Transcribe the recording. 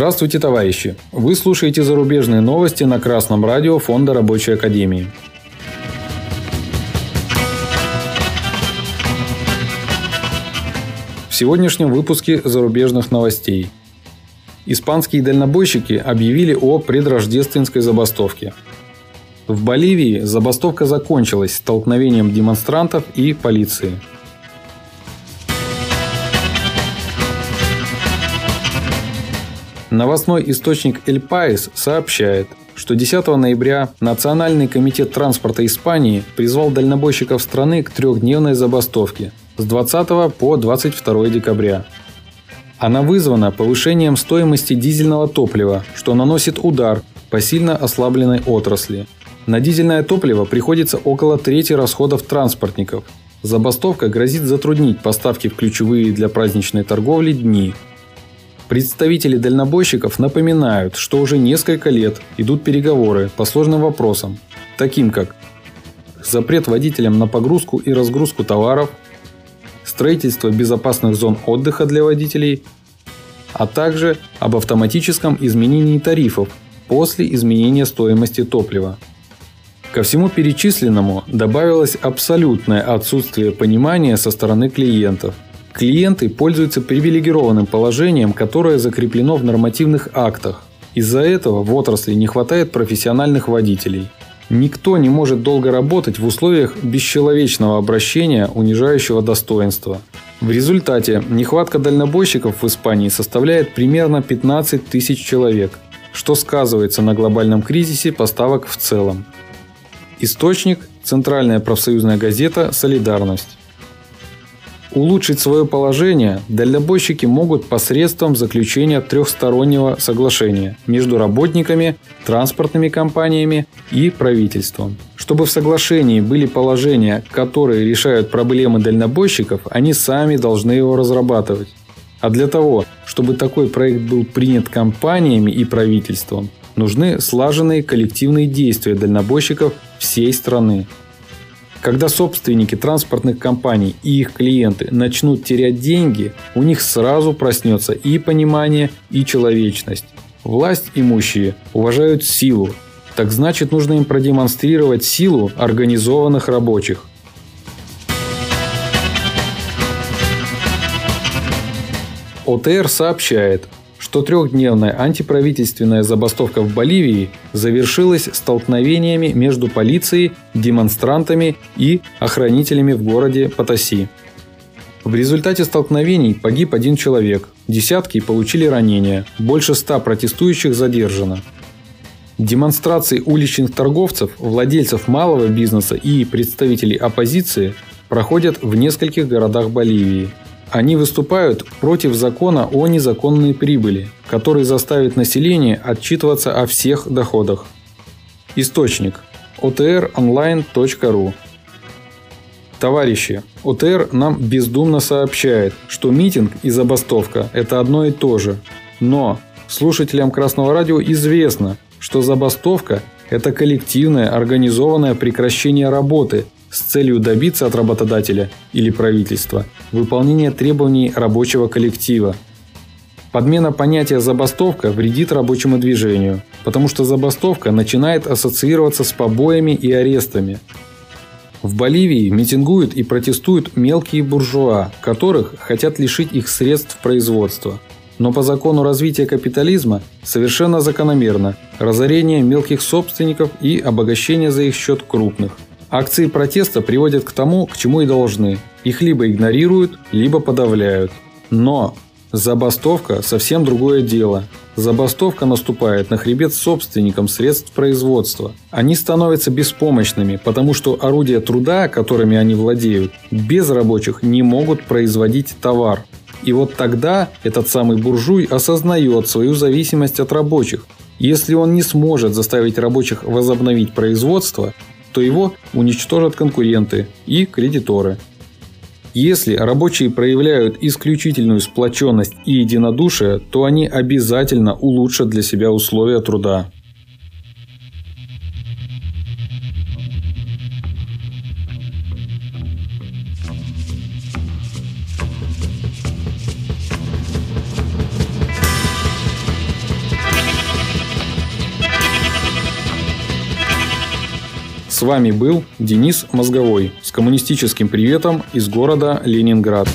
Здравствуйте, товарищи! Вы слушаете зарубежные новости на Красном радио Фонда Рабочей Академии. Сегодняшнем выпуске зарубежных новостей. Испанские дальнобойщики объявили о предрождественской забастовке. В Боливии забастовка закончилась столкновением демонстрантов и полиции – Новостной источник «Эль Паис» сообщает, что 10 ноября Национальный комитет транспорта Испании призвал дальнобойщиков страны к трехдневной забастовке с 20 по 22 декабря. Она вызвана повышением стоимости дизельного топлива, что наносит удар по сильно ослабленной отрасли. На дизельное топливо приходится около трети расходов транспортников. Забастовка грозит затруднить поставки в ключевые для праздничной торговли дни – Представители дальнобойщиков напоминают, что уже несколько лет идут переговоры по сложным вопросам, таким как запрет водителям на погрузку и разгрузку товаров, строительство безопасных зон отдыха для водителей, а также об автоматическом изменении тарифов после изменения стоимости топлива. Ко всему перечисленному добавилось абсолютное отсутствие понимания со стороны клиентов – Клиенты пользуются привилегированным положением, которое закреплено в нормативных актах. Из-за этого в отрасли не хватает профессиональных водителей. Никто не может долго работать в условиях бесчеловечного обращения, унижающего достоинства. В результате нехватка дальнобойщиков в Испании составляет примерно 15 тысяч человек, что сказывается на глобальном кризисе поставок в целом. Источник – Центральная профсоюзная газета «Солидарность». Улучшить свое положение дальнобойщики могут посредством заключения трехстороннего соглашения между работниками, транспортными компаниями и правительством. Чтобы в соглашении были положения, которые решают проблемы дальнобойщиков, они сами должны его разрабатывать. А для того, чтобы такой проект был принят компаниями и правительством, нужны слаженные коллективные действия дальнобойщиков всей страны. Когда собственники транспортных компаний и их клиенты начнут терять деньги, у них сразу проснется и понимание, и человечность. Власть имущие уважают силу, так значит нужно им продемонстрировать силу организованных рабочих. ОТР сообщает, что трехдневная антиправительственная забастовка в Боливии завершилась столкновениями между полицией, демонстрантами и охранителями в городе Патаси. В результате столкновений погиб один человек, десятки получили ранения, больше ста протестующих задержано. Демонстрации уличных торговцев, владельцев малого бизнеса и представителей оппозиции проходят в нескольких городах Боливии – они выступают против закона о незаконной прибыли, который заставит население отчитываться о всех доходах. Источник otronline.ru Товарищи, ОТР нам бездумно сообщает, что митинг и забастовка – это одно и то же. Но слушателям Красного радио известно, что забастовка – это коллективное организованное прекращение работы с целью добиться от работодателя или правительства выполнения требований рабочего коллектива. Подмена понятия «забастовка» вредит рабочему движению, потому что забастовка начинает ассоциироваться с побоями и арестами. В Боливии митингуют и протестуют мелкие буржуа, которых хотят лишить их средств производства. Но по закону развития капитализма совершенно закономерно разорение мелких собственников и обогащение за их счет крупных – Акции протеста приводят к тому, к чему и должны. Их либо игнорируют, либо подавляют. Но забастовка – совсем другое дело. Забастовка наступает на хребет собственникам средств производства. Они становятся беспомощными, потому что орудия труда, которыми они владеют, без рабочих не могут производить товар. И вот тогда этот самый буржуй осознает свою зависимость от рабочих. Если он не сможет заставить рабочих возобновить производство, то его уничтожат конкуренты и кредиторы. Если рабочие проявляют исключительную сплоченность и единодушие, то они обязательно улучшат для себя условия труда. С вами был Денис Мозговой с коммунистическим приветом из города Ленинград.